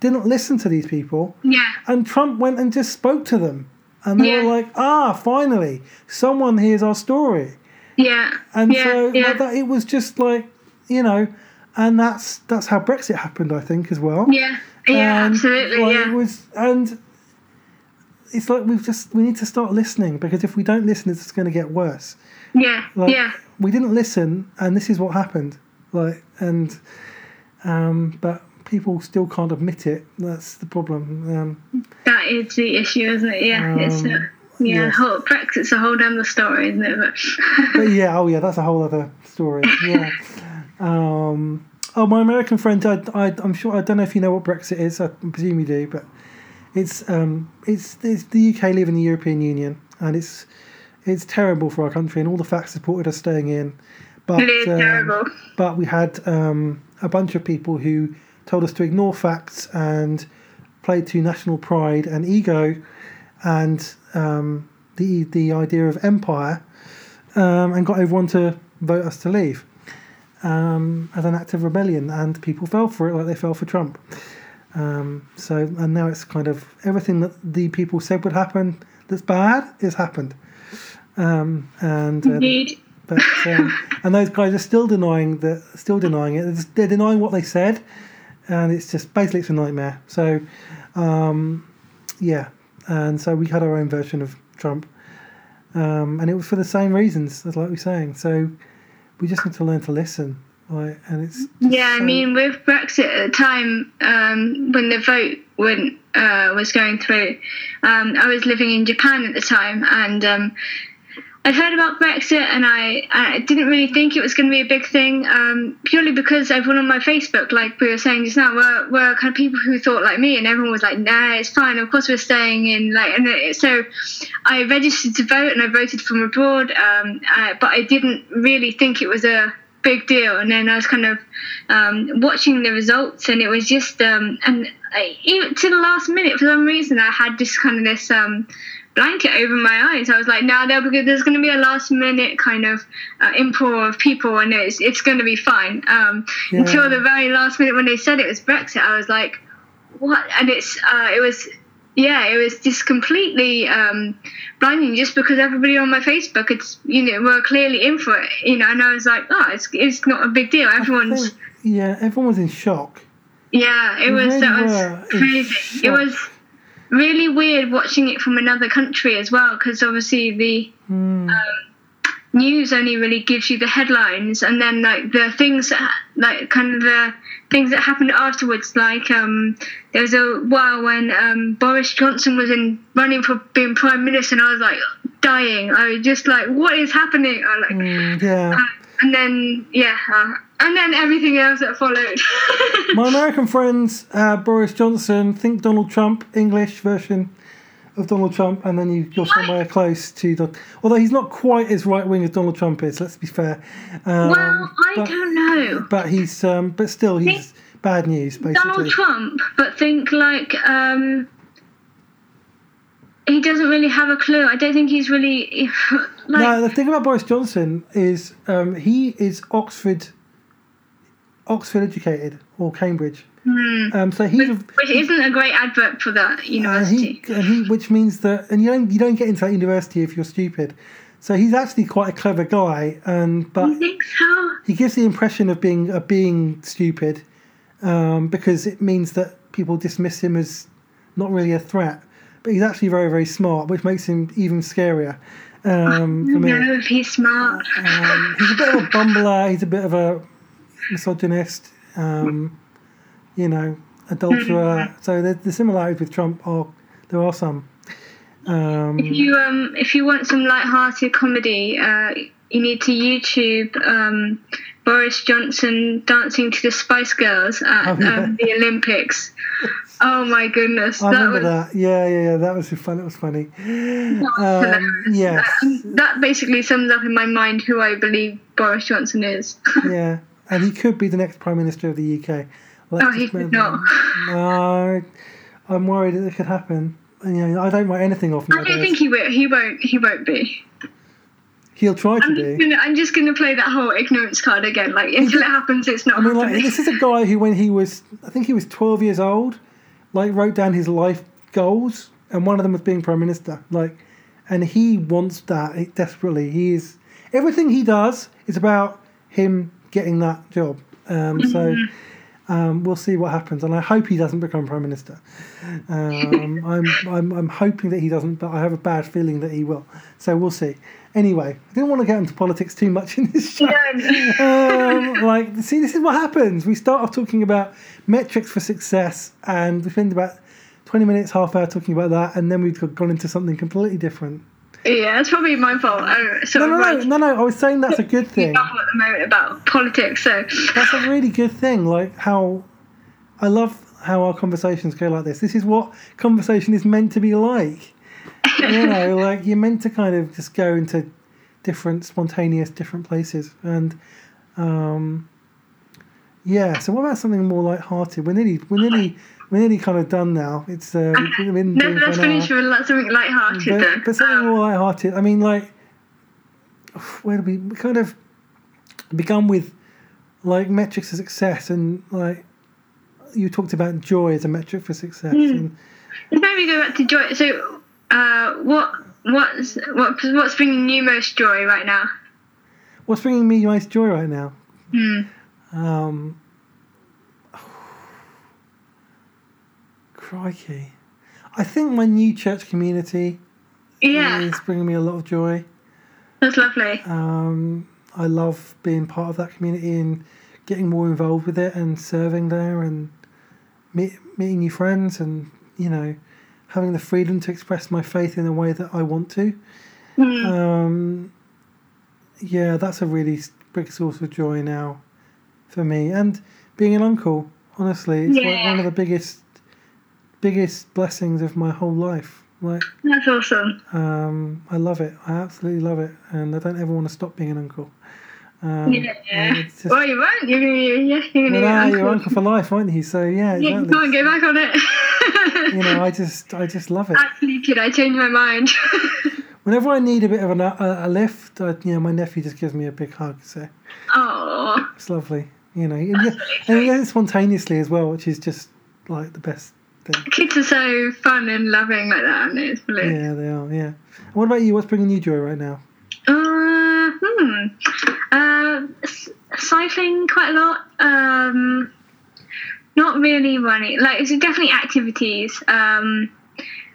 didn't listen to these people, yeah. and Trump went and just spoke to them, and they Yeah. were like, "Ah, finally, someone hears our story." Yeah. And yeah, so yeah. like that, it was just like you know, and that's that's how Brexit happened, I think, as well. yeah. Yeah, And, absolutely, like, yeah. It was, and it's like we've just we need to start listening because if we don't listen, it's going to get worse. yeah. Like, yeah. We didn't listen, and this is what happened. Like, and um, but people still can't admit it. That's the problem. Um, That is the issue, isn't it? Yeah. it's Um, uh, yeah, yes. whole Brexit's a whole damn story, isn't it? But, but yeah, oh yeah, that's a whole other story. Yeah. um, oh, my American friend, I, I, I'm sure I don't know if you know what Brexit is. I presume you do, but it's um, it's it's the UK leaving the European Union, and it's it's terrible for our country, and all the facts supported us staying in. But it is um, terrible. but we had um, a bunch of people who told us to ignore facts and play to national pride and ego and um, the the idea of empire um, and got everyone to vote us to leave um, as an act of rebellion and people fell for it like they fell for Trump. Um, so and now it's kind of everything that the people said would happen that's bad has happened. Um, and uh, Indeed. but um, and those guys are still denying that, still denying it. They're denying what they said, and it's just basically it's a nightmare. So, um, yeah, and so we had our own version of Trump, um, and it was for the same reasons as like we're saying. So, we just need to learn to listen Like, and it's Yeah, I mean, with Brexit at the time, um, when the vote went, uh, was going through, um, I was living in Japan at the time, and um, I'd heard about Brexit, and I, I didn't really think it was going to be a big thing, um, purely because everyone on my Facebook, like we were saying just now, were, were kind of people who thought like me, and everyone was like, "Nah, it's fine. Of course we're staying in." Like, and it, so I registered to vote, and I voted from abroad, um, I, but I didn't really think it was a big deal. And then I was kind of um, watching the results, and it was just um, and I, even to the last minute, for some reason, I had this kind of this um, blanket over my eyes. I was like, "Now nah, there's going to be a last minute kind of uh, improv of people, and it's it's going to be fine." Um, Yeah. Until the very last minute when they said it was Brexit, I was like, "What?" And it's uh, it was. Yeah, it was just completely um, blinding. Just because everybody on my Facebook, it's you know, were clearly in for it, you know, and I was like, oh, it's it's not a big deal. Everyone's think- yeah, everyone was in shock. yeah, it was really that was crazy. It was. Really weird watching it from another country as well, because obviously the Mm. news only really gives you the headlines, and then like the things that like kind of the things that happened afterwards. Like um, there was a while when um, Boris Johnson was in running for being prime minister, and I was like dying. I was just like, what is happening? I like. Mm, yeah. And then, yeah, uh, and then everything else that followed. My American friends, uh, Boris Johnson, think Donald Trump, English version of Donald Trump, and then you, you're somewhere close to Donald. Although he's not quite as right wing as Donald Trump is, let's be fair. Um, well, I but, don't know. But he's, um, but still, he's bad news basically. Donald Trump, but think like um, he doesn't really have a clue. I don't think he's really like. no, the thing about Boris Johnson is um, he is Oxford, Oxford educated or Cambridge. Um, so he's a, which isn't a great advert for that and university. he, and he, which means that, and you don't you don't get into that university if you're stupid. So he's actually quite a clever guy, and but I think so. he gives the impression of being of being stupid, um, because it means that people dismiss him as not really a threat. But he's actually very very smart, which makes him even scarier um, for me. No, if he's smart. Um, he's a bit of a bumbler. He's a bit of a misogynist. Um, you know, adulterer. So the, the similarities with Trump are there are some. Um, If you um if you want some light-hearted comedy, uh, you need to YouTube um, Boris Johnson dancing to the Spice Girls at Oh, yeah. um, the Olympics. Oh my goodness, I that remember was that. Yeah, yeah, yeah. That was fun. It was funny. Um, yes, that basically sums up in my mind who I believe Boris Johnson is. yeah, and he could be the next prime minister of the UK. Let's Oh, he could not. No, I'm worried that it could happen. And, you know, I don't write anything off I don't think he will. He won't. He won't be. He'll try to I'm be. gonna, I'm just gonna play that whole ignorance card again. Like until it happens, it's not I mean, like this is a guy who, when he was, I think he was 12 years old, like wrote down his life goals, and one of them was being prime minister. Like, and he wants that desperately. He is everything he does is about him getting that job. Um, so. Um, we'll see what happens, and I hope he doesn't become prime minister. Um, I'm, I'm, I'm hoping that he doesn't, but I have a bad feeling that he will. So we'll see. Anyway, I didn't want to get into politics too much in this show um, like, see, this is what happens. We start off talking about metrics for success, and we spend about 20 minutes, half hour talking about that, and then we've gone into something completely different. Yeah, it's probably my fault. I sort No, no, no, no, no. I was saying that's a good thing. at the moment about politics. So That's a really good thing. Like, how I love how our conversations go like this. This is what conversation is meant to be like. You know, like, you're meant to kind of just go into different, spontaneous, different places. And, um, yeah, so what about something more light-hearted? We're nearly, we're nearly, we're nearly kind of done now. It's uh, been no, doing it for let's hour. finish with something light-hearted then. But, but something Um, more light-hearted. I mean, like, where do we, we kind of begun with like metrics of success, and like you talked about joy as a metric for success. Hmm. And Maybe go back to joy. So, uh, what what's what, what's bringing you most joy right now? what's bringing me most joy right now? Hmm. Um, crikey, I think my new church community Yeah, is bringing me a lot of joy. that's lovely. Um, I love being part of that community and getting more involved with it and serving there and meet, meeting new friends and you know having the freedom to express my faith in the way that I want to. Mm. Um, yeah, that's a really big source of joy now for me. And being an uncle, honestly, it's Yeah. one of the biggest, biggest blessings of my whole life. Like, That's awesome. um, I love it. I absolutely love it, and I don't ever want to stop being an uncle. Um, Yeah. it's just, well, you won't. You're gonna, yeah, you're gonna well, now be you're uncle. uncle for life, aren't you? So yeah, Yeah, you exactly. can't go back on it. You know, I just, I just love it. Kid, I changed my mind. Whenever I need a bit of an, a, a lift, I, you know, my nephew just gives me a big hug. So oh, it's lovely. You know, and, yeah, and it spontaneously as well, which is just like the best kids are so fun and loving like that, aren't? It's brilliant. Yeah, they are. Yeah. And what about you? What's bringing you joy right now? Uh, hmm. Uh, cycling quite a lot. Um, not really running. Like it's definitely activities. Um,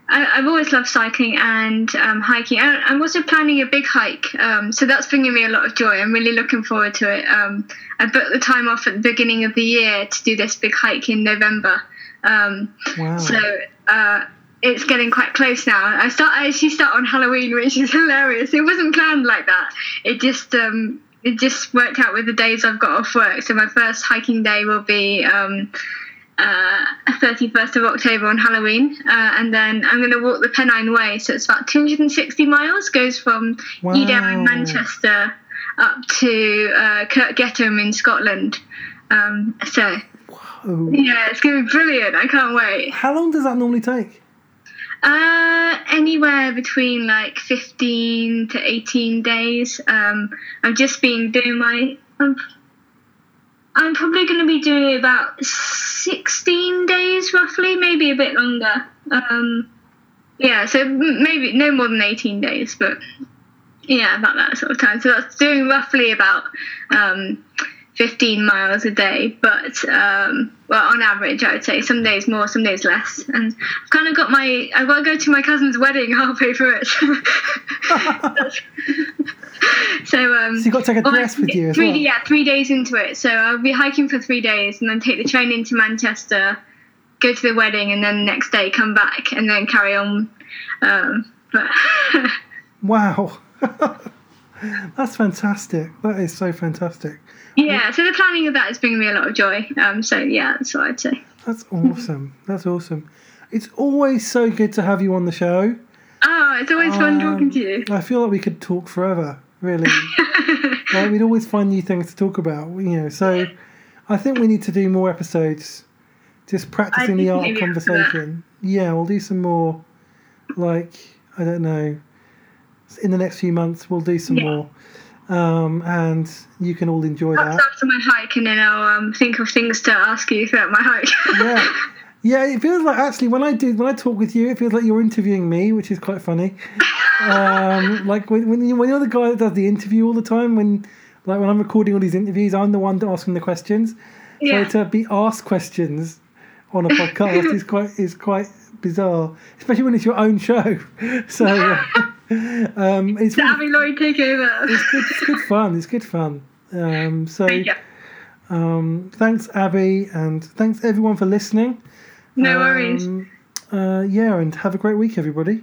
I, I've always loved cycling and um, hiking. I, I'm also planning a big hike, um, so that's bringing me a lot of joy. I'm really looking forward to it. Um, I booked the time off at the beginning of the year to do this big hike in November. Um, Wow. so uh, it's getting quite close now. I start. I actually start on Halloween, which is hilarious. It wasn't planned like that. It just um, it just worked out with the days I've got off work. So my first hiking day will be um, uh, 31st of October on Halloween, uh, and then I'm going to walk the Pennine Way. So it's about 260 miles. Goes from Edale in Manchester up to uh, Kirk Yetholm in Scotland. Um, so Oh. yeah, it's going to be brilliant. I can't wait. How long does that normally take? Uh, anywhere between like 15 to 18 days. Um, I've just been doing my. I'm, I'm probably going to be doing about 16 days roughly, maybe a bit longer. Um, yeah, so maybe no more than 18 days, but yeah, about that sort of time. So that's doing roughly about um, 15 miles a day, but um, well, on average, I would say some days more, some days less. And I've kind of got my, I've got to go to my cousin's wedding halfway through it. so, um, So you've got to take a dress with you as three, well. Yeah, three days into it. So I'll be hiking for three days and then take the train into Manchester, go to the wedding, and then the next day come back and then carry on. Um, but Wow. That's fantastic. That is so fantastic. Yeah, so the planning of that is bringing me a lot of joy. Um, so yeah, that's what I'd say. That's awesome. That's awesome. It's always so good to have you on the show. Oh, it's always fun Um, talking to you. I feel like we could talk forever, really. like we'd always find new things to talk about, you know. So I think we need to do more episodes just practicing the art of maybe after that. conversation. Yeah, we'll do some more like I don't know. In the next few months we'll do some Yeah. more. Um, and you can all enjoy Perhaps that. after my hike, and then I'll um, think of things to ask you throughout my hike. Yeah. Yeah, it feels like actually when I do when I talk with you, it feels like you're interviewing me, which is quite funny. Um, like when when, you, when you're the guy that does the interview all the time, when like when I'm recording all these interviews, I'm the one asking the questions. yeah. So to be asked questions on a podcast is quite is quite bizarre, especially when it's your own show. So um, it's to really, having Lloyd take over. it's, good, it's good fun. It's good fun. Um, so yeah. um, thanks, Abi, and thanks everyone for listening. No worries. Um, uh, yeah, and have a great week, everybody.